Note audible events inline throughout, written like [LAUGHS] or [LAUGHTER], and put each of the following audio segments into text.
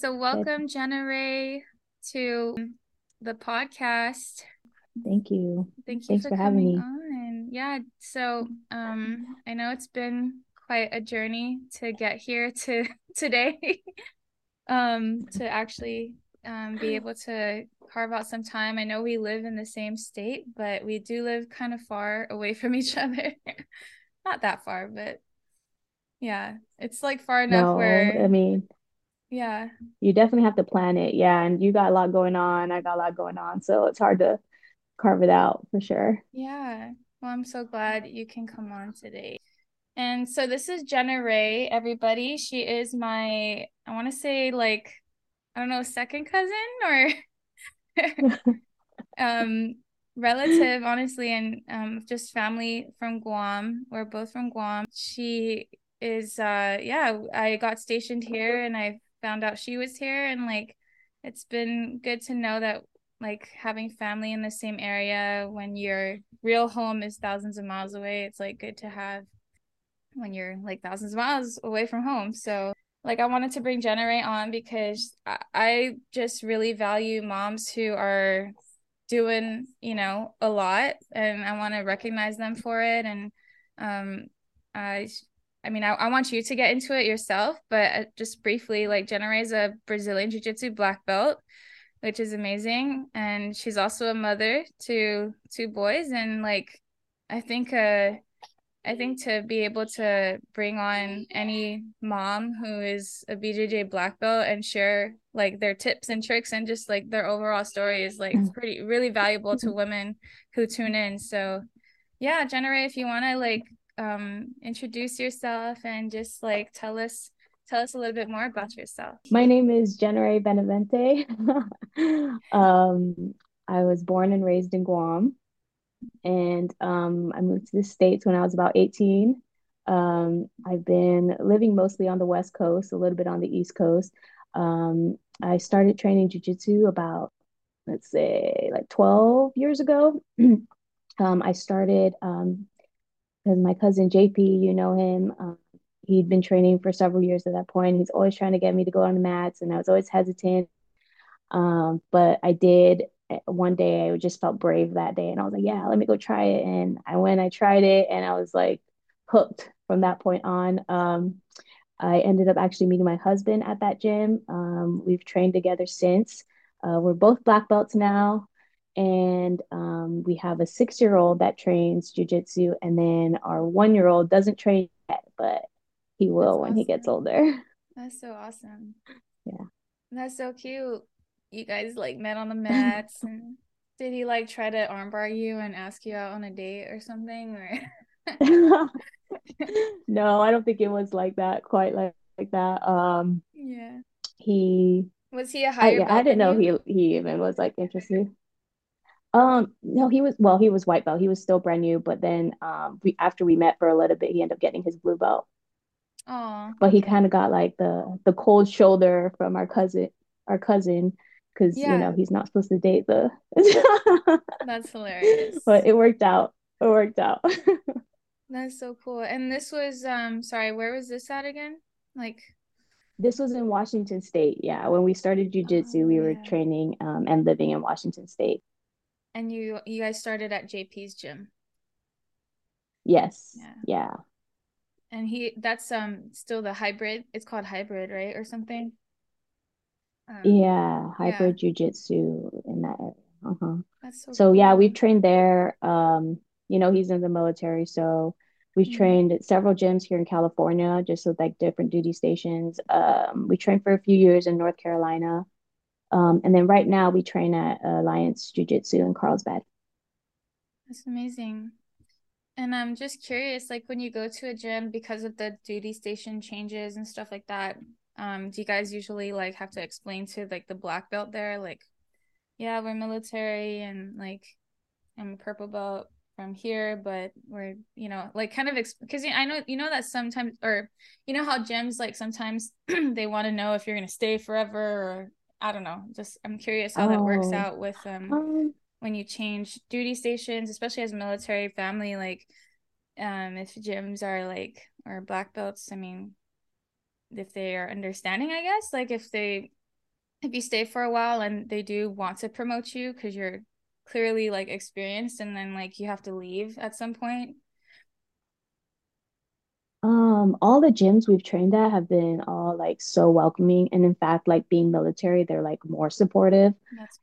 so welcome Jenarae to the podcast. Thank you. Thank you Thanks for, for having me. on. Yeah, so um I know it's been quite a journey to get here to [LAUGHS] today. um to actually um be able to carve out some time. I know we live in the same state, but we do live kind of far away from each [LAUGHS] other. Not that far, but yeah, it's like far enough No, where I mean, yeah, you definitely have to plan it. Yeah, and you got a lot going on. I got a lot going on, so it's hard to carve it out for sure. yeah. Well, I'm so glad you can come on today. And so this is Jenarae, everybody. She is my, I want to say like, I don't know, second cousin or [LAUGHS] um relative, honestly, and um just family from Guam. We're both from Guam. She is uh yeah, I got stationed here and I found out she was here and like it's been good to know that like having family in the same area when your real home is thousands of miles away, it's like good to have when you're like thousands of miles away from home. So like I wanted to bring Ray on because I just really value moms who are doing, you know, a lot and I want to recognize them for it. And um I I mean I, I want you to get into it yourself, but uh, just briefly, like Jenna is a Brazilian Jiu-Jitsu black belt, which is amazing. And she's also a mother to two boys and like I think uh I think to be able to bring on any mom who is a BJJ black belt and share like their tips and tricks and just like their overall story is like pretty really valuable to women who tune in. So yeah, Jenarae, if you want to like um introduce yourself and just like tell us tell us a little bit more about yourself. My name is Jenarae Benavente. [LAUGHS] Um, I was born and raised in Guam, and um, I moved to the States when I was about 18. Um, I've been living mostly on the West Coast, a little bit on the East Coast. Um, I started training jujitsu about, let's say, like 12 years ago. [CLEARS THROAT] Um, I started um, because my cousin JP, you know him, um, he'd been training for several years at that point. He's always trying to get me to go on the mats, and I was always hesitant. Um, but I did eh, one day, I just felt brave that day, and I was like, yeah, let me go try it. And I went, I tried it, and I was like hooked from that point on. Um, I ended up actually meeting my husband at that gym. Um, we've trained together since. Uh, we're both black belts now. And um, we have a six year old that trains jujitsu, and then our one year old doesn't train yet, but he That's will when he gets older. [LAUGHS] That's so awesome. Yeah. That's so cute. You guys like met on the [LAUGHS] mats and did he like try to armbar you and ask you out on a date or something or [LAUGHS] No, I don't think it was like that, quite like, like that. Um, yeah. he, Was he a I higher yeah, I didn't know you? he he even was like interested. Um, no, he was well, he was white belt. He was still brand new, but then um we after we met for a little bit, he ended up getting his blue belt. Oh, But he kind of got like the the cold shoulder from our cousin, our cousin, because you know he's not supposed to date the [LAUGHS] that's hilarious. but it worked out. It worked out. [LAUGHS] That's so cool. And this was um sorry, where was this at again? Like, This was in Washington State. Yeah, when we started jujitsu, oh we were training um and living in Washington State. And you you guys started at JP's gym. Yes. Yeah. Yeah. And he that's um still the hybrid. It's called hybrid, right? Or something. Um, Yeah, yeah. hybrid jujitsu in that area. Uh-huh. That's so So yeah, we've trained there. Um, you know, he's in the military, so we've Mm. trained at several gyms here in California, just with like different duty stations. Um, we trained for a few years in North Carolina. Um, and then right now we train at Alliance Jiu-Jitsu in Carlsbad. That's amazing. And I'm just curious, like when you go to a gym because of the duty station changes and stuff like that, um, do you guys usually like have to explain to like the black belt there, like, yeah, we're military and like I'm a purple belt from here, but we're, you know, like kind of because I know you know that sometimes or you know how gyms like sometimes [CLEARS THROAT] they want to know if you're gonna stay forever or I don't know. Just I'm curious how that works Oh, out with um um, when you change duty stations, especially as a military family, like um if gyms are like or black belts, I mean, if they are understanding, I guess, like if they if you stay for a while and they do want to promote you because you're clearly like experienced and then like you have to leave at some point Um, all the gyms we've trained at have been all like so welcoming. And in fact, like being military, they're like more supportive.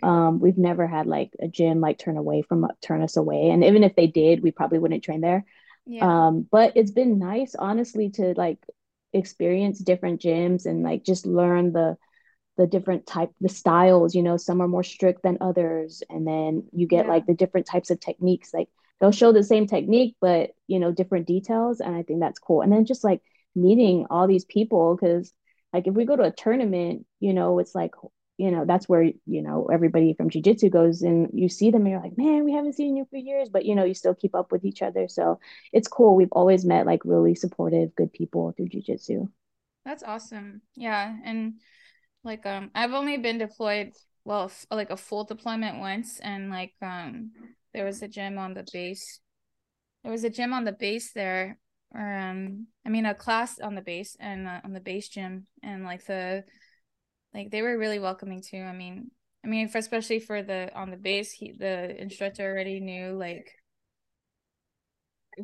Um, we've never had like a gym like turn away from turn us away. And even if they did, we probably wouldn't train there. yeah Um, but it's been nice, honestly, to like experience different gyms and like just learn the the different type the styles you know some are more strict than others and then you get yeah like the different types of techniques like they'll show the same technique but you know different details and i think that's cool. And then just like meeting all these people because like if we go to a tournament you know it's like you know that's where you know everybody from jiu-jitsu goes and you see them and you're like man we haven't seen you for years but you know you still keep up with each other. So it's cool. We've always met like really supportive good people through jiu-jitsu. That's awesome. Yeah and like um I've only been deployed well like a full deployment once and like um there was a gym on the base. There was a gym on the base there or um I mean a class on the base and uh, on the base gym and like the like they were really welcoming too. I mean I mean for especially for the on the base he the instructor already knew like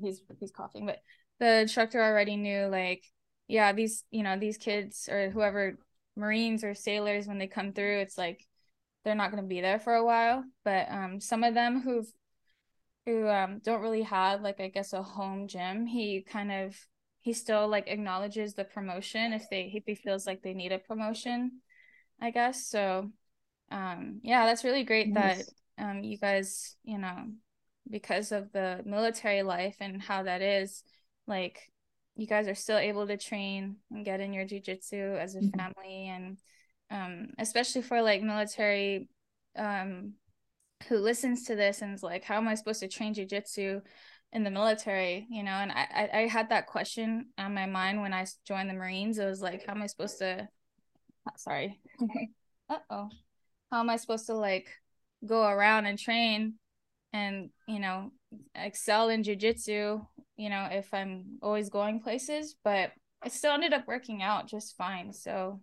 he's he's coughing but the instructor already knew like yeah these you know these kids or whoever marines or sailors when they come through it's like they're not going to be there for a while but um some of them who've who um don't really have like I guess a home gym, he kind of he still like acknowledges the promotion if they if he feels like they need a promotion, I guess. So um yeah, that's really great that um you guys, you know, because of the military life and how that is, like you guys are still able to train and get in your jujitsu as a Mhm. family and um especially for like military um who listens to this and is like, how am I supposed to train jujitsu in the military? You know, and I, I, I had that question on my mind when I joined the Marines. It was like, how am I supposed to, sorry, uh oh, how am I supposed to like go around and train and, you know, excel in jujitsu, you know, if I'm always going places, but it still ended up working out just fine. So,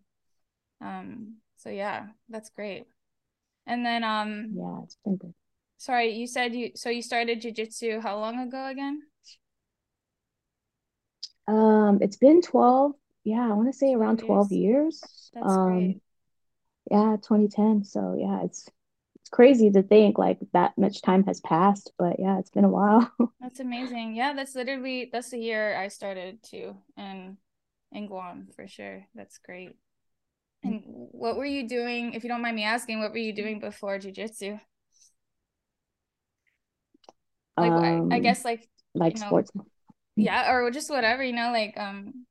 um, so yeah, that's great. And then, um, yeah it's been good Sorry, you said you so you started jujitsu how long ago again? Um, it's been 12, yeah, I want to say around 12 years. That's great. Um, yeah, 2010. So yeah, it's it's crazy to think like that much time has passed, but yeah, it's been a while. [LAUGHS] That's amazing. Yeah, that's literally that's the year I started too in in Guam for sure. That's great. And what were you doing, if you don't mind me asking, what were you doing before jujitsu? Like I, I Um, guess like, like you know, sports. yeah, or just whatever, you know, like um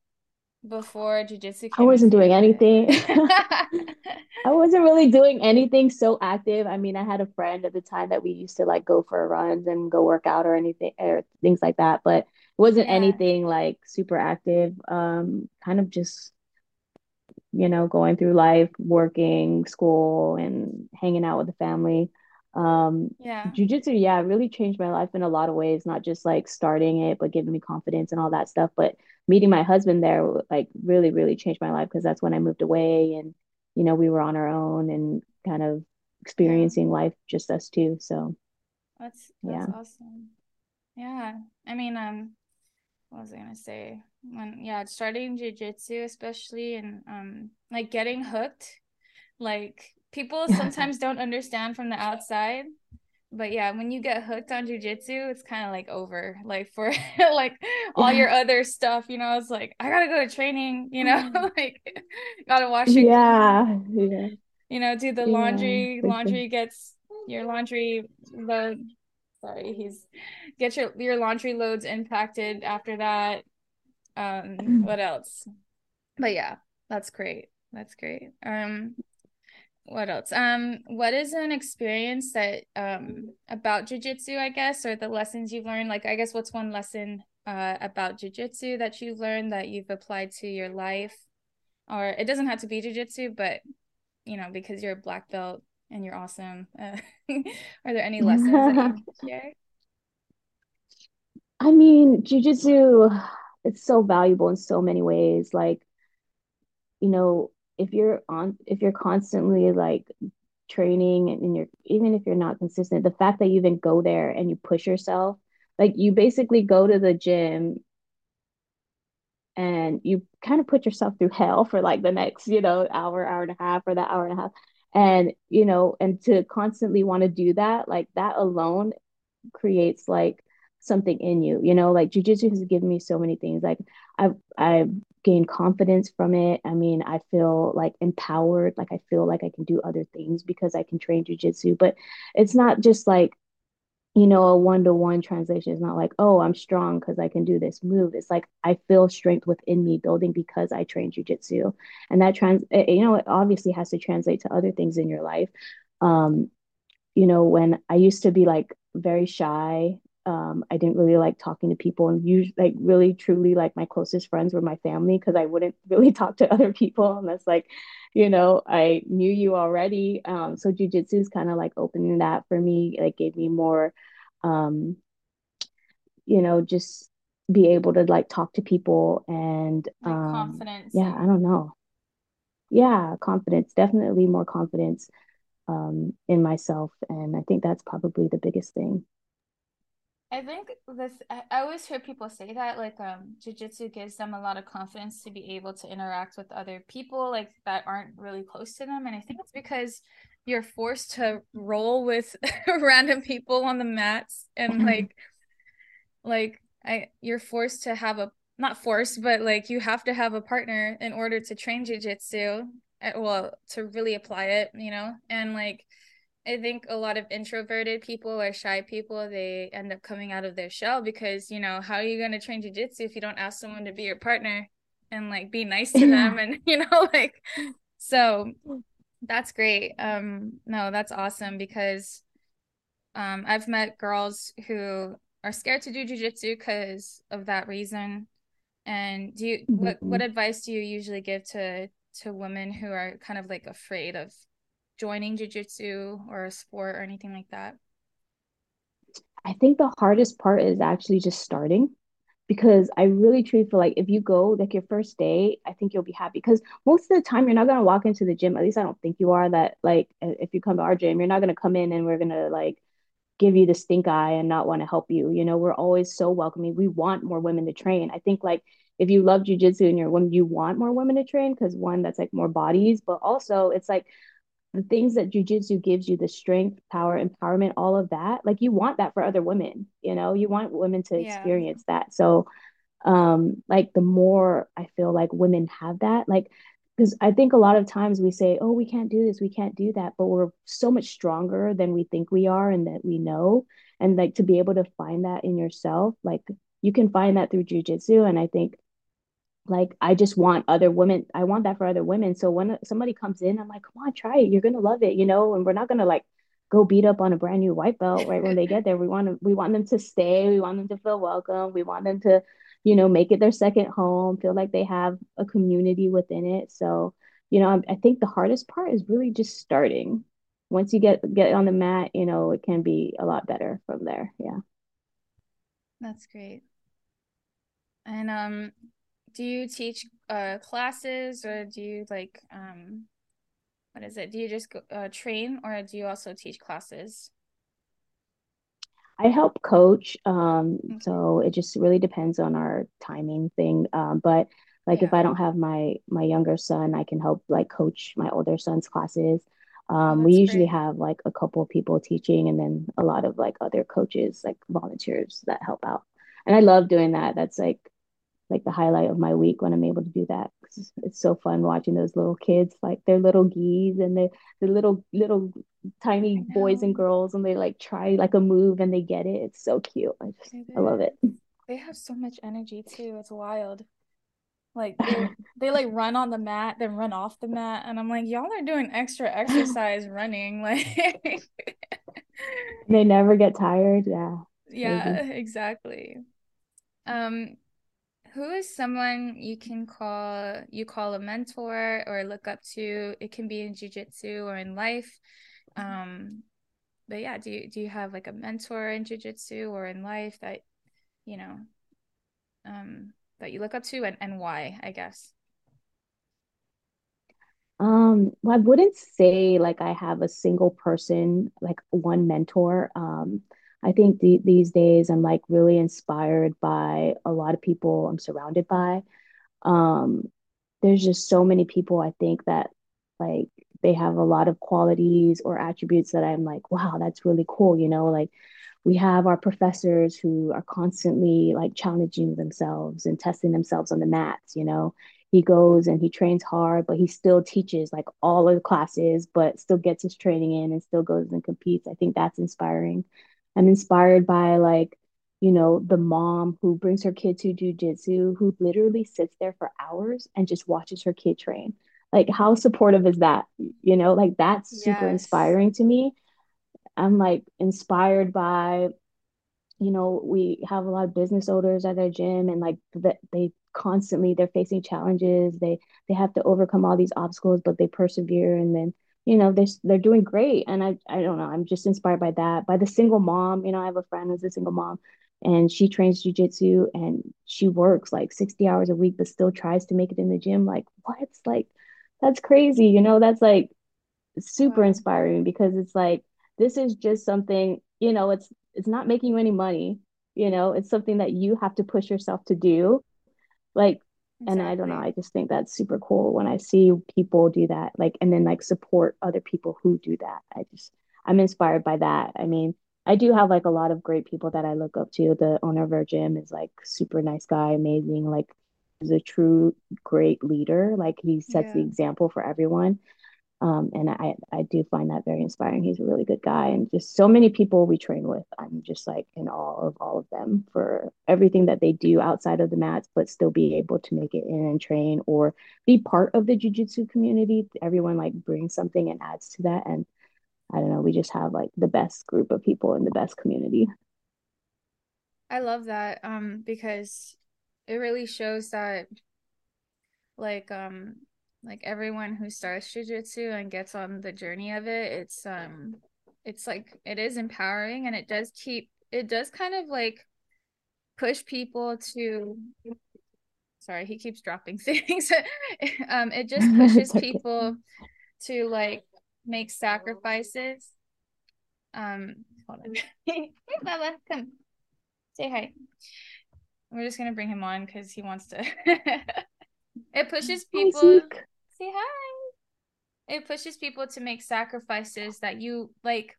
before jujitsu I wasn't doing anything. [LAUGHS] [LAUGHS] I wasn't really doing anything so active. I mean, I had a friend at the time that we used to like go for runs and go work out or anything or things like that, but it wasn't Yeah. anything like super active. Um, kind of just you know, going through life, working, school, and hanging out with the family. Um, Yeah. jujitsu, yeah, really changed my life in a lot of ways, not just like starting it, but giving me confidence and all that stuff. But meeting my husband there, like, really, really changed my life because that's when I moved away and, you know, we were on our own and kind of experiencing life just us two. So, That's that's yeah. awesome. Yeah. I mean, um what was I gonna say? When yeah, starting jujitsu especially and um like getting hooked. Like people [LAUGHS] sometimes don't understand from the outside, but yeah, when you get hooked on jujitsu, it's kind of like over. Like for [LAUGHS] like all your [LAUGHS] other stuff, you know, it's like I gotta go to training, you know, like gotta wash your Yeah, yeah, you know, do the yeah, laundry. for sure. Laundry gets your laundry load. Sorry, he's get your your laundry loads impacted after that. Um, what else? But yeah, that's great. That's great. Um, what else? Um, what is an experience that um about jujitsu, I guess, or the lessons you've learned? Like, I guess what's one lesson uh about jujitsu that you've learned that you've applied to your life? Or it doesn't have to be jujitsu, but you know, because you're a black belt and you're awesome. Uh, [LAUGHS] are there any lessons that you [LAUGHS] share? I mean, jujitsu, it's so valuable in so many ways. Like, you know, if you're on if you're constantly like training and you're even if you're not consistent, the fact that you even go there and you push yourself, like you basically go to the gym and you kind of put yourself through hell for like the next, you know, hour, hour and a half, or that hour and a half. And, you know, and to constantly want to do that, like that alone creates like something in you, you know, like jujitsu has given me so many things. Like I've I've gained confidence from it. I mean, I feel like empowered, like I feel like I can do other things because I can train jujitsu. But it's not just like you know, a one to one translation is not like, oh, I'm strong because I can do this move. It's like I feel strength within me building because I train jujitsu. And that trans, you know, it obviously has to translate to other things in your life. Um, you know, when I used to be like very shy, um, I didn't really like talking to people and usually like really truly like my closest friends were my family because I wouldn't [LAUGHS] really talk to other people. unless like, you know, I knew you already. Um, so jujitsu is kind of like opening that for me, like gave me more um, you know, just be able to like talk to people and like um, confidence. Yeah, I don't know. Yeah, confidence, definitely more confidence um, in myself. And I think that's probably the biggest thing. I think this I, always hear people say that like um jiu-jitsu gives them a lot of confidence to be able to interact with other people like that aren't really close to them and I think it's because you're forced to roll with [LAUGHS] random people on the mats and like like I you're forced to have a not forced but like you have to have a partner in order to train jiu-jitsu eh, well to really apply it you know and like I think a lot of introverted people or shy people they end up coming out of their shell because you know how are you going to train jiu-jitsu if you don't ask someone to be your partner and like be nice to them and [LAUGHS] you know like so that's great. Um, no, that's awesome because um, I've met girls who are scared to do jujitsu because of that reason. And do you what what mm-hmm. advice do you usually give to to women who are kind of like afraid of joining jujitsu or a sport or anything like that? I think the hardest part is actually just starting because I really truly feel like if you go like your first day, I think you'll be happy because most of the time you're not gonna walk into the gym. At least I don't think you are. That like if you come to our gym, you're not gonna come in and we're gonna like give you the stink eye and not want to help you. You know, we're always so welcoming. We want more women to train. I think like if you love jujitsu and you're a woman, you want more women to train because one, that's like more bodies, but also it's like the things that jujitsu gives you the strength power empowerment all of that like you want that for other women you know? You want women to yeah. experience that. So um like the more i feel like women have that like because i think a lot of times we say oh we can't do this we can't do that but we're so much stronger than we think we are and that we know. And like to be able to find that in yourself like you can find that through jujitsu. And i think like I just want other women. I want that for other women. So when somebody comes in, I'm like, come on, try it. You're gonna love it, you know. And we're not gonna like go beat up on a brand new white belt right when they get there. We want to, we want them to stay. We want them to feel welcome. We want them to, you know, make it their second home. Feel like they have a community within it. So you know, I, I think the hardest part is really just starting. Once you get get on the mat, you know, it can be a lot better from there. Yeah. That's great. And um do you teach uh classes or do you like um what is it do you just go, uh, train or do you also teach classes i help coach um okay. so it just really depends on our timing thing um but like yeah. if i don't have my my younger son i can help like coach my older son's classes um, oh, we usually great. have like a couple of people teaching and then a lot of like other coaches like volunteers that help out and i love doing that that's like like the highlight of my week when I'm able to do that. It's, it's so fun watching those little kids, like they're little geese and they the little little tiny boys and girls, and they like try like a move and they get it. It's so cute. I just I love it. They have so much energy too. It's wild. Like they they like run on the mat, then run off the mat, and I'm like, y'all are doing extra exercise running, [LAUGHS] like. they never get tired. Yeah. Yeah. Exactly. Um who is someone you can call you call a mentor or look up to? It can be in jiu-jitsu or in life. Um but yeah do you do you have like a mentor in jiu-jitsu or in life that you know um that you look up to? And, and why i guess. Um, well, I wouldn't say like I have a single person, like one mentor. Um, I think the, these days I'm like really inspired by a lot of people I'm surrounded by. Um, there's just so many people I think that like they have a lot of qualities or attributes that I'm like, wow, that's really cool, you know, like we have our professors who are constantly like challenging themselves and testing themselves on the mats, you know. He goes and he trains hard, but he still teaches like all of the classes, but still gets his training in and still goes and competes. I think that's inspiring. I'm inspired by like you know, the mom who brings her kid to jujitsu, who literally sits there for hours and just watches her kid train. Like, how supportive is that? You know, like that's super Yes. inspiring to me. I'm like inspired by, you know, we have a lot of business owners at their gym and like that they constantly they're facing challenges. They they have to overcome all these obstacles, but they persevere and then you know they they're doing great. And I I don't know I'm just inspired by that. By the single mom you know I have a friend who's a single mom and she trains jujitsu and she works like 60 hours a week but still tries to make it in the gym. Like what's like that's crazy you know? That's like super Wow. inspiring because it's like this is just something you know it's it's not making you any money you know? It's something that you have to push yourself to do. Like and I don't know, I just think that's super cool when I see people do that, like, and then like support other people who do that. I just, I'm inspired by that. I mean, I do have like a lot of great people that I look up to. The owner of our gym is like super nice guy, amazing, like, he's a true great leader. Like, he sets the example for everyone. Um, and I, I do find that very inspiring. He's a really good guy, and just so many people we train with. I'm just like in awe of all of them for everything that they do outside of the mats, but still be able to make it in and train or be part of the jujitsu community. Everyone like brings something and adds to that, and I don't know. We just have like the best group of people in the best community. I love that um because it really shows that like um like everyone who starts jujitsu and gets on the journey of it, it's um it's like it is empowering and it does keep it does kind of like push people to sorry, he keeps dropping [LAUGHS] things. um it just [LAUGHS] pushes people to like make sacrifices. Um hold on. [LAUGHS] hey Baba, come say hi. We're just gonna bring him on because he wants to it pushes people Zeke. Say hi. It pushes people to make sacrifices that you like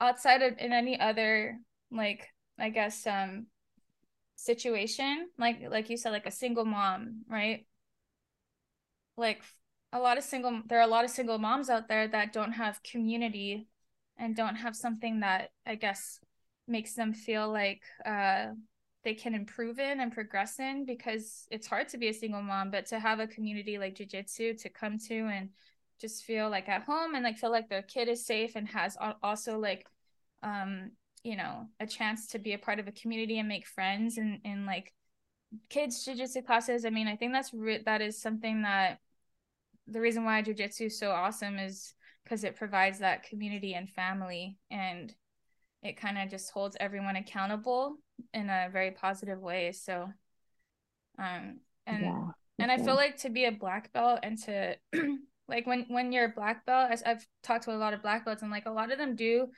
outside of in any other like i guess um situation like like you said like a single mom right? Like a lot of single there are a lot of single moms out there that don't have community and don't have something that i guess makes them feel like uh they can improve in and progress in because it's hard to be a single mom but to have a community like jiu-jitsu to come to and just feel like at home and like feel like their kid is safe and has also like um you know a chance to be a part of a community and make friends and in like kids jiu-jitsu classes. I mean i think that's re- that is something that the reason why jiu-jitsu is so awesome is because it provides that community and family and it kind of just holds everyone accountable in a very positive way so um and Yeah, and i feel like to be a black belt and to [CLEARS THROAT] like when when you're a black belt as i've talked to a lot of black belts and like a lot of them do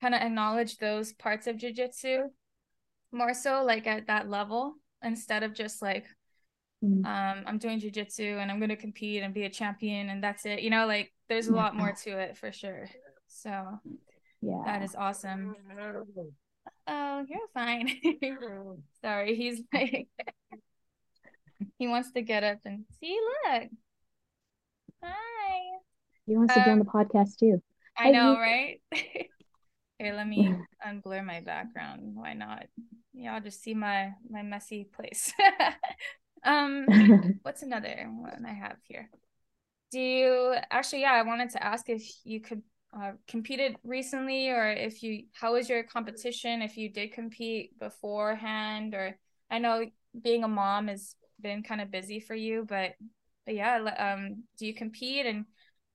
kind of acknowledge those parts of jiu-jitsu more so like at that level instead of just like Mm, um i'm doing jiu-jitsu and i'm going to compete and be a champion and that's it you know like there's a Yeah, lot more to it for sure so yeah. that is awesome oh you're fine. [LAUGHS] Sorry he's like [LAUGHS] he wants to get up and see look. Hi. He wants to be on the um podcast too. i Hi, know Zeke. right? [LAUGHS] Here let me [SIGHS] unblur my background. Why not? Y'all just see my my messy place. Um what's another one i have here? Do you actually yeah i wanted to ask if you could uh, competed recently or if you how was your competition if you did compete beforehand or i know being a mom has been kind of busy for you but but yeah um do you compete? And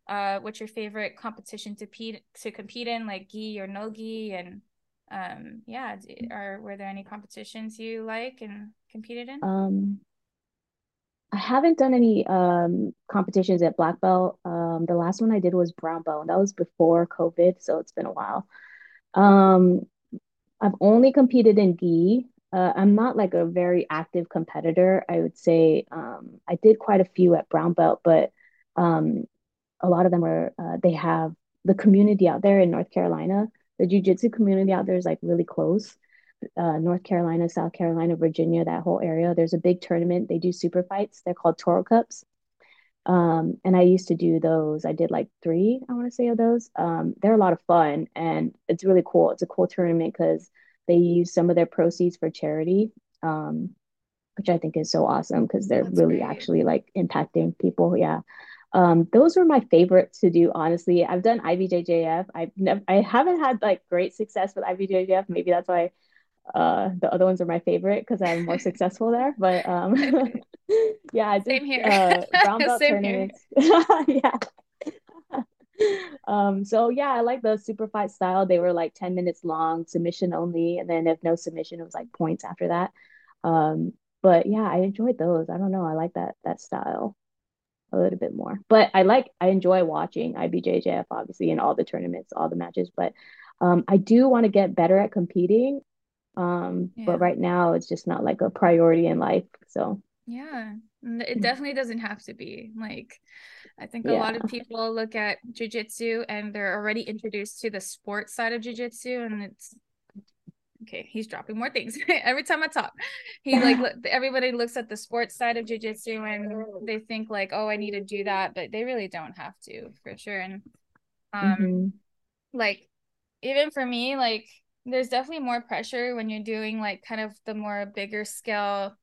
uh what's your favorite competition to compete to compete in like gi or no gi? And um yeah are were there any competitions you like and competed in? Um, I haven't done any um competitions at black belt. Um, the last one I did was brown belt, that was before COVID, so it's been a while. Um, I've only competed in gi. Uh, I'm not like a very active competitor. I would say um, I did quite a few at brown belt, but um, a lot of them are uh, they have the community out there in North Carolina. The jiu-jitsu community out there is like really close. Uh, North Carolina, South Carolina, Virginia, that whole area. There's a big tournament. They do super fights. They're called Toro Cups. Um, and I used to do those. I did like three, I want to say, of those. Um, they're a lot of fun and it's really cool. It's a cool tournament because they use some of their proceeds for charity, um, which I think is so awesome because they're That's really great. actually like impacting people. Yeah. Um, those were my favorite to do, honestly. I've done IBJJF. I've never, I haven't had like great success with IBJJF. Maybe that's why uh the other ones are my favorite because I'm more successful there. But um [LAUGHS] yeah, I did Same here. uh [LAUGHS] brown belt tournaments. [LAUGHS] Yeah. Um, so yeah, I like the super fight style. They were like 10 minutes long, submission only, and then if no submission, it was like points after that. Um, but yeah, I enjoyed those. I don't know, I like that that style a little bit more. But I like I enjoy watching IBJJF obviously in all the tournaments, all the matches, but um I do want to get better at competing. Um, but right now it's just not like a priority in life. So Yeah. It definitely doesn't have to be. Like, I think a yeah. lot of people look at jujitsu and they're already introduced to the sports side of jujitsu, and it's okay. He's dropping more things [LAUGHS] every time I talk. He like [LAUGHS] everybody looks at the sports side of jujitsu and they think like, oh, I need to do that, but they really don't have to for sure. And um, hmm like even for me, like there's definitely more pressure when you're doing like kind of the more bigger scale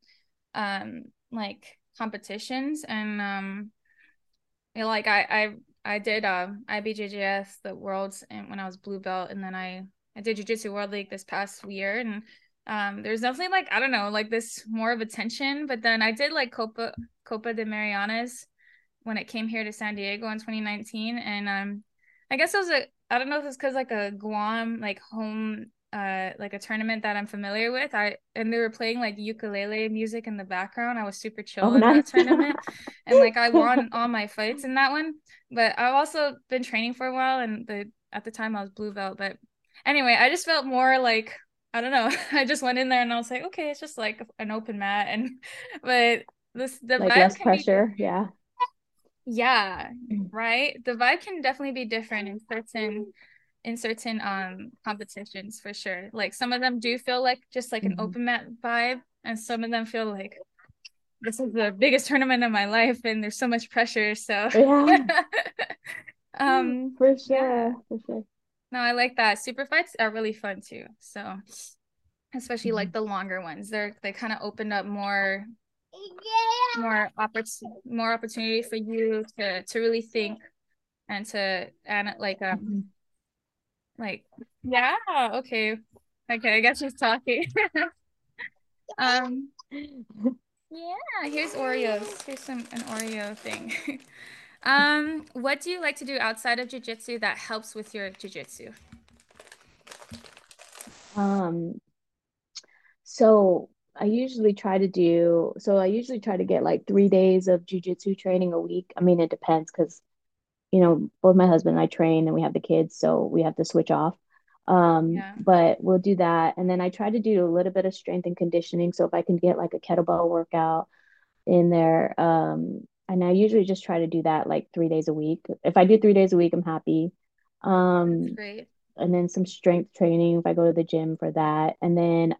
um like competitions. And um you know, like I I I did uh IBJJF the worlds and when I was blue belt and then I I did Jiu-Jitsu World League this past year. And um there's definitely like I don't know like this more of attention but then I did like Copa Copa de Marianas when it came here to San Diego in 2019 and um I guess it was a I don't know if it's because like a Guam like home uh like a tournament that I'm familiar with. I and they were playing like ukulele music in the background. I was super Oh, chill in that tournament. And like I won [LAUGHS] all my fights in that one. But I've also been training for a while and the at the time I was blue belt. But anyway, I just felt more like I don't know. [LAUGHS] I just went in there and I was like, okay, it's just like an open mat and [LAUGHS] but this the Like vibe less can be pressure. Yeah. yeah, right. The vibe can definitely be different in certain in certain um competitions for sure. Like some of them do feel like just like an Mhm. open mat vibe, and some of them feel like this is the biggest tournament of my life and there's so much pressure. So Yeah, [LAUGHS] um for yeah. sure. For sure. No, I like that. Super fights are really fun too. So especially like Mhm. the longer ones. They're they kind of open up more more opportunity more opportunity for you to to really think and to and like um Mhm. Like yeah okay. Okay I guess she's talking. [LAUGHS] Um yeah here's Oreos. Here's some an Oreo thing. [LAUGHS] Um what do you like to do outside of jujitsu that helps with your jujitsu Um, so I usually try to do, so I usually try to get like three days of jujitsu training a week. I mean, it depends because, you know, both my husband and I train and we have the kids, so we have to switch off. Um, yeah but we'll do that. And then I try to do a little bit of strength and conditioning. So if I can get like a kettlebell workout in there, um, and I usually just try to do that like three days a week. If I do three days a week, I'm happy. that's Um, great and then some strength training if I go to the gym for that. And then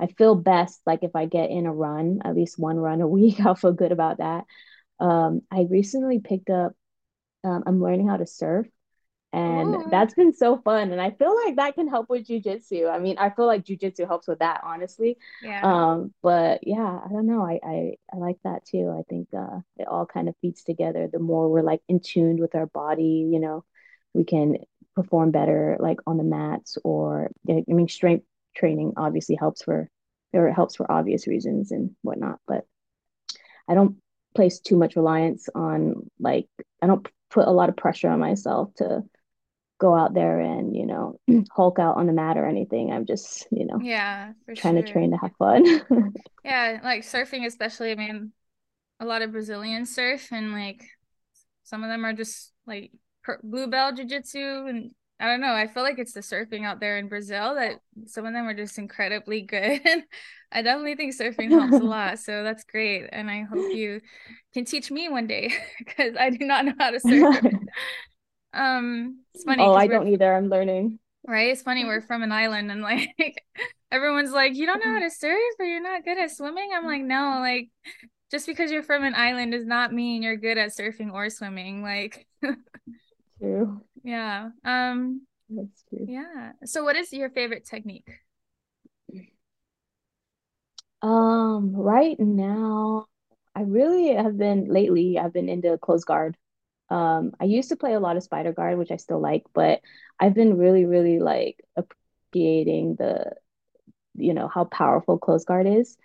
I feel best like if I get in a run, at least one run a [LAUGHS] week, I'll feel good about that. Um, I recently picked up, um, I'm learning how to surf, and that's been so fun. And I feel like that can help with jujitsu. I mean, I feel like jujitsu helps with that, honestly. yeah Um, but yeah, I don't know. I, I I like that too. I think uh, it all kind of feeds together. The more we're like in tuned with our body, you know, we can perform better like on the mats or I mean, strength training obviously helps for or it helps for obvious reasons and whatnot. But I don't place too much reliance on like I don't put a lot of pressure on myself to go out there and you know [CLEARS THROAT] hulk out on the mat or anything. I'm just you know yeah trying to train to have fun. [LAUGHS] yeah like surfing especially I mean a lot of Brazilian surf and like some of them are just like blue belt jiu-jitsu and I don't know. I feel like it's the surfing out there in Brazil that some of them are just incredibly good. [LAUGHS] I definitely think surfing helps a [LAUGHS] lot. So that's great. And I hope you can teach me one day [LAUGHS] because I do not know how to surf. um it's funny. Oh, I don't either. I'm learning. Right? It's funny, we're from an island and like everyone's like, You don't know how to surf or you're not good at swimming? I'm like, no, like just because you're from an island does not mean you're good at surfing or swimming. Like True. Yeah. Um That's true. Yeah. So what is your favorite technique? Um, right now, I really have been lately, I've been into close guard. Um, I used to play a lot of spider guard, which I still like, but I've been really, really like appreciating the, you know, how powerful close guard is.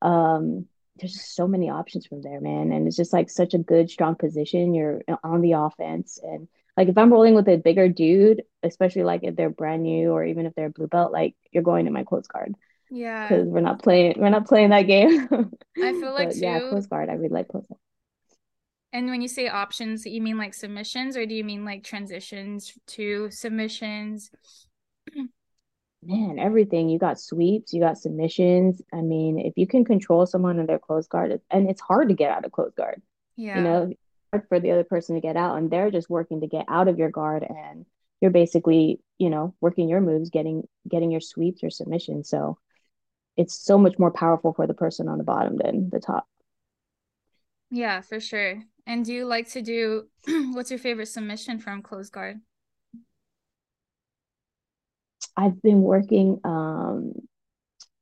Um, there's just so many options from there, man. And it's just like such a good, strong position. You're on the offense. And like if I'm rolling with a bigger dude, especially like if they're brand new or even if they're blue belt, like you're going to my close guard. Yeah. Because we're not playing we're not playing that game. [LAUGHS] I feel [LAUGHS] like too, yeah, close guard. I really like close guard. And when you say options, you mean like submissions or do you mean like transitions to submissions? [CLEARS THROAT] man, everything. You got sweeps, you got submissions. I mean, if you can control someone in their close guard, and it's hard to get out of close guard. Yeah. You know, for the other person to get out, and they're just working to get out of your guard, and you're basically, you know, working your moves, getting getting your sweeps your submissions. So it's so much more powerful for the person on the bottom than the top. Yeah, for sure. And do you like to do [CLEARS THROAT] what's your favorite submission from close guard? I've been working um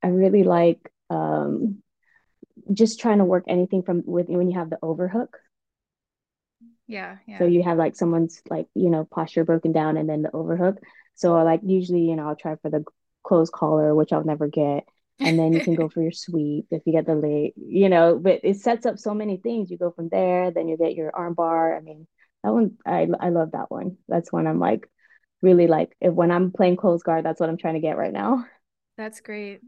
I really like um just trying to work anything from with when you have the overhook. Yeah, yeah. So you have like someone's like, you know, posture broken down and then the overhook. So like usually, you know, I'll try for the close collar, which I'll never get. And then you can go [LAUGHS] for your sweep if you get the late, you know, but it sets up so many things. You go from there, then you get your arm bar. I mean, that one I I love that one. That's when I'm like really like if when I'm playing close guard, that's what I'm trying to get right now. That's great.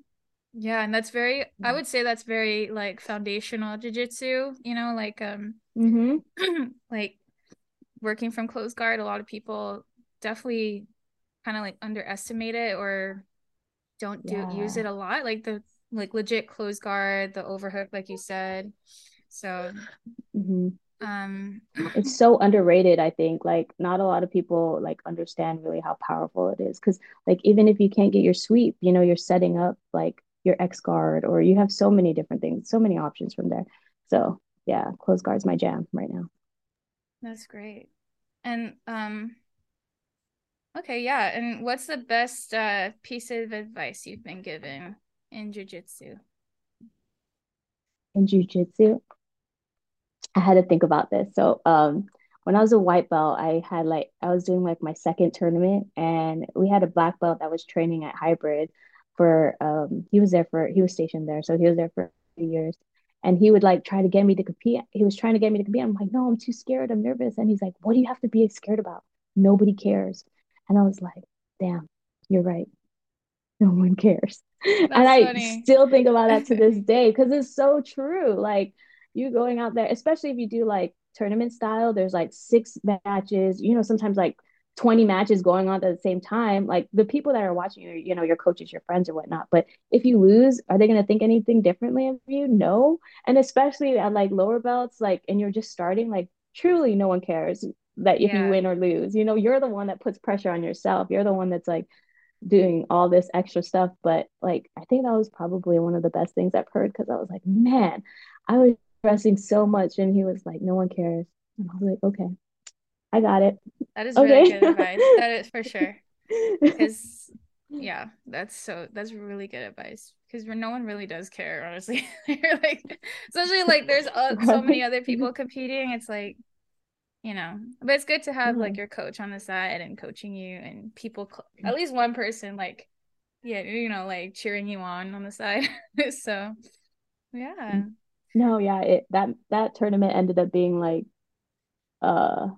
Yeah, and that's very I would say that's very like foundational jiu-jitsu, you know, like um mm-hmm. [CLEARS THROAT] like working from close guard, a lot of people definitely kind of like underestimate it or don't do yeah. use it a lot. Like the like legit close guard, the overhook, like you said. So mm-hmm um [CLEARS THROAT] it's so underrated i think like not a lot of people like understand really how powerful it is because like even if you can't get your sweep you know you're setting up like your x guard or you have so many different things so many options from there. So yeah close guard's my jam right now. That's great. And um okay yeah and what's the best uh piece of advice you've been given in jiu-jitsu? In jiu-jitsu I had to think about this. So um when I was a white belt, I had like I was doing like my second tournament and we had a black belt that was training at hybrid for um he was there for he was stationed there. So he was there for years. And he would like try to get me to compete. He was trying to get me to compete. I'm like, no, I'm too scared. I'm nervous. And he's like, what do you have to be scared about? Nobody cares. And I was like, damn, you're right. No one cares. [LAUGHS] That's and I funny. still think about that to this [LAUGHS] day because it's so true. Like you going out there, especially if you do like tournament style, there's like six matches, you know, sometimes like 20 matches going on at the same time. Like the people that are watching you, you know, your coaches, your friends, or whatnot. But if you lose, are they going to think anything differently of you? No. And especially at like lower belts, like, and you're just starting, like, truly no one cares that if yeah. you win or lose. You know, you're the one that puts pressure on yourself. You're the one that's like, doing all this extra stuff but like i think that was probably one of the best things i've heard because i was like man i was stressing so much and he was like no one cares and i was like okay i got it. That is okay. really good advice. That is for sure. [LAUGHS] Because yeah that's so that's really good advice. Because no one really does care honestly. [LAUGHS] Like especially like there's uh, so many [LAUGHS] other people competing it's like you know but it's good to have like your coach on the side and coaching you and people at least one person like yeah you know like cheering you on on the side. So yeah. No, yeah, it that that tournament ended up being like uh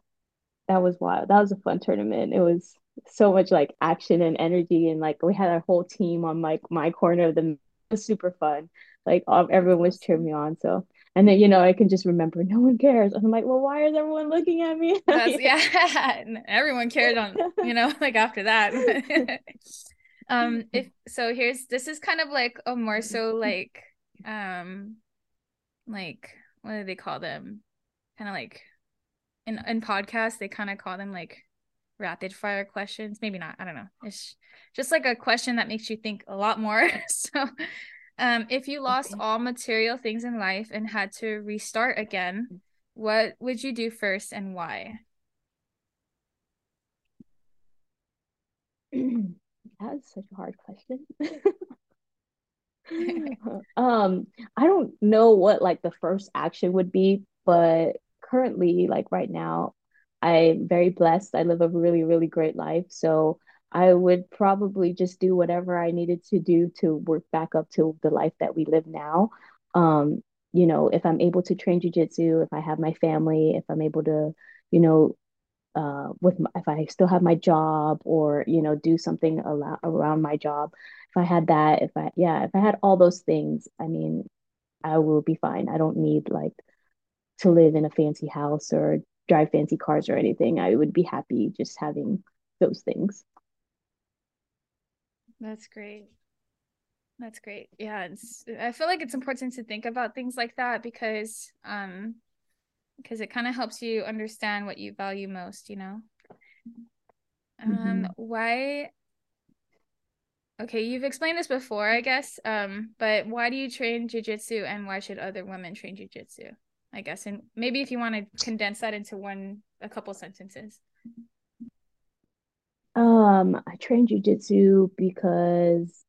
that was wild. That was a fun tournament. It was so much like action and energy and like we had our whole team on like my corner of the it was super fun. Like all, everyone was cheering me on. So And then, you know, I can just remember no one cares. And I'm like, well, why is everyone looking at me? [LAUGHS] That's yeah. everyone cared on, you know, like after that. [LAUGHS] um, if so here's this is kind of like a more so like um like what do they call them? Kind of like in in podcasts, they kind of call them like rapid fire questions. Maybe not. I don't know. It's just like a question that makes you think a lot more. [LAUGHS] so um, if you lost okay. all material things in life and had to restart again, what would you do first and why? [CLEARS THROAT] That's such a hard question. [LAUGHS] um, I don't know what like the first action would be, but currently, like right now, I'm very blessed. I live a really, really great life. So I would probably just do whatever I needed to do to work back up to the life that we live now. Um, you know, if I'm able to train jujitsu, if I have my family, if I'm able to, you know, uh, with my, if I still have my job or you know do something around my job, if I had that, if I yeah, if I had all those things, I mean, I will be fine. I don't need like to live in a fancy house or drive fancy cars or anything. I would be happy just having those things. That's great. That's great. Yeah, it's I feel like it's important to think about things like that because um because it kind of helps you understand what you value most, you know. Um mm-hmm. why Okay, you've explained this before, I guess. Um but why do you train jiu-jitsu and why should other women train jiu-jitsu? I guess and maybe if you want to condense that into one a couple sentences. Um, I train jujitsu because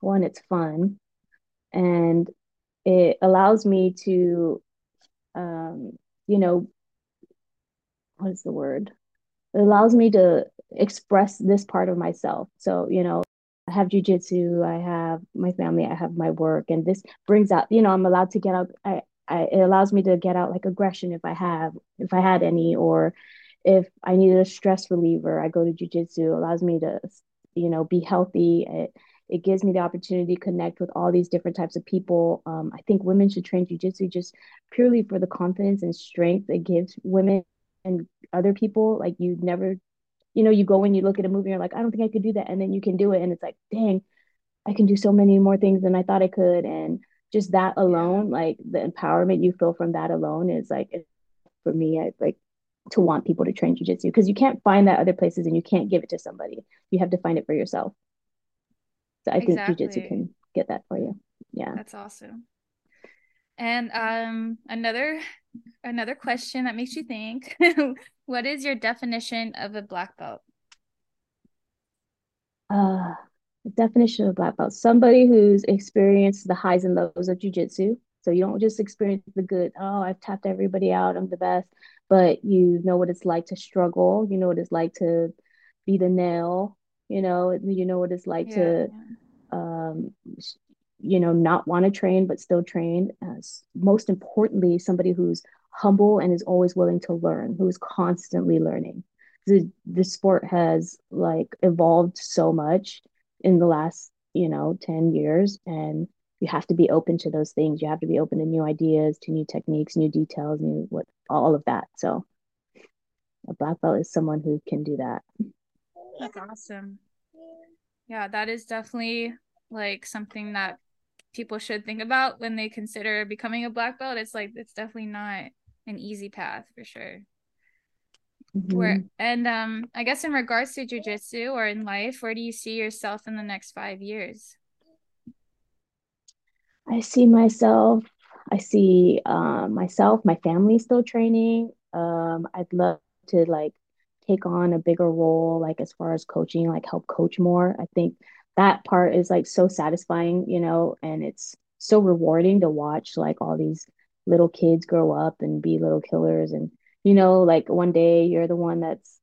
one, it's fun and it allows me to um, you know, what is the word? It allows me to express this part of myself. So, you know, I have jujitsu, I have my family, I have my work, and this brings out, you know, I'm allowed to get up. I, I, it allows me to get out like aggression if I have, if I had any, or if I needed a stress reliever, I go to jujitsu. It allows me to, you know, be healthy. It, it gives me the opportunity to connect with all these different types of people. Um, I think women should train jujitsu just purely for the confidence and strength it gives women and other people. Like you never, you know, you go and you look at a movie, and you're like, I don't think I could do that, and then you can do it, and it's like, dang, I can do so many more things than I thought I could, and just that alone, like the empowerment you feel from that alone is like, for me, I like to want people to train jujitsu because you can't find that other places and you can't give it to somebody. You have to find it for yourself. So I exactly. think jujitsu can get that for you. Yeah. That's awesome. And um another another question that makes you think. [LAUGHS] what is your definition of a black belt? Uh definition of a black belt. Somebody who's experienced the highs and lows of jujitsu. So you don't just experience the good, oh, I've tapped everybody out, I'm the best but you know what it's like to struggle you know what it's like to be the nail you know you know what it's like yeah, to yeah. um you know not want to train but still train As most importantly somebody who's humble and is always willing to learn who's constantly learning the the sport has like evolved so much in the last you know 10 years and you have to be open to those things. You have to be open to new ideas, to new techniques, new details, new what all of that. So a black belt is someone who can do that. That's awesome. Yeah, that is definitely like something that people should think about when they consider becoming a black belt. It's like it's definitely not an easy path for sure. Mm-hmm. Where and um I guess in regards to jujitsu or in life, where do you see yourself in the next five years? I see myself, I see um, myself, my family still training. Um, I'd love to like take on a bigger role, like as far as coaching, like help coach more. I think that part is like so satisfying, you know, and it's so rewarding to watch like all these little kids grow up and be little killers. And, you know, like one day you're the one that's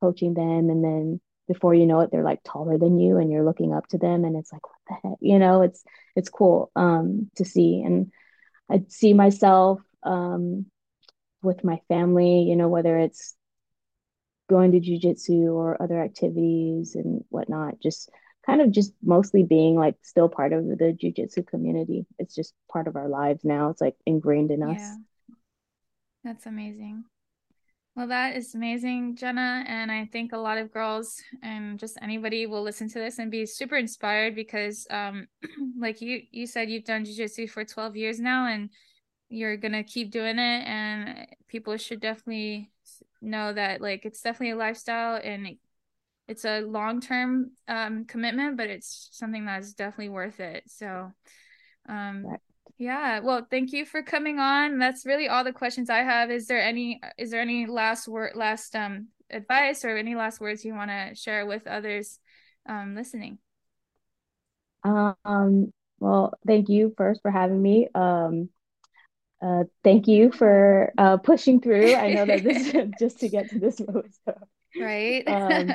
coaching them and then before you know it they're like taller than you and you're looking up to them and it's like what the heck you know it's it's cool um to see and i see myself um with my family you know whether it's going to jujitsu or other activities and whatnot just kind of just mostly being like still part of the jujitsu community. It's just part of our lives now. It's like ingrained in us. Yeah. That's amazing. Well, that is amazing, Jenna. And I think a lot of girls and just anybody will listen to this and be super inspired because, um, [CLEARS THROAT] like you, you said, you've done jujitsu for 12 years now and you're going to keep doing it. And people should definitely know that, like, it's definitely a lifestyle and it's a long term um, commitment, but it's something that's definitely worth it. So, um. Yeah. Well, thank you for coming on. That's really all the questions I have. Is there any is there any last word last um advice or any last words you want to share with others um listening? Um well, thank you first for having me. Um uh thank you for uh pushing through. I know that this is [LAUGHS] just to get to this moment. So. Right. um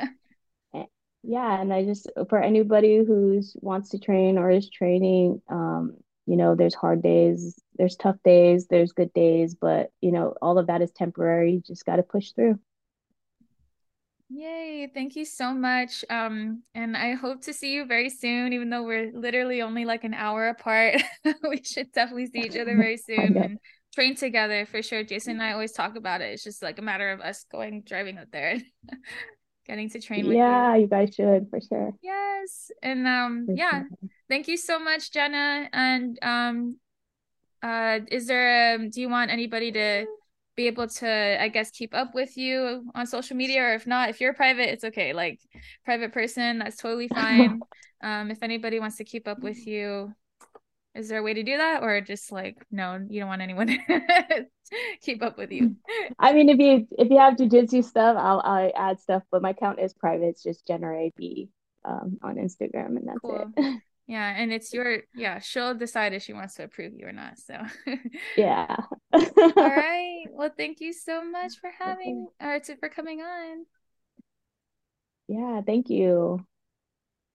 [LAUGHS] yeah, and I just for anybody who's wants to train or is training um you know there's hard days there's tough days there's good days but you know all of that is temporary you just got to push through Yay, thank you so much. Um, and I hope to see you very soon, even though we're literally only like an hour apart. [LAUGHS] we should definitely see each other very [LAUGHS] soon and train together for sure. Jason and I always talk about it. It's just like a matter of us going driving up there [LAUGHS] getting to train with yeah, you. you guys should for sure. Yes. And um for yeah. Sure. Thank you so much, Jenna. And um uh is there um do you want anybody to be able to I guess keep up with you on social media or if not, if you're private, it's okay. Like private person, that's totally [LAUGHS] fine. um if anybody wants to keep up with you, is there a way to do that or just like no you don't want anyone [LAUGHS] to keep up with you i mean if you if you have jiu-jitsu stuff i'll i add stuff but my account is private it's just Jenarae b um, on instagram and that's cool. it [LAUGHS] yeah and it's your yeah she'll decide if she wants to approve you or not so. [LAUGHS] Yeah. All [LAUGHS] right well thank you so much for having or to, for coming on. Yeah thank you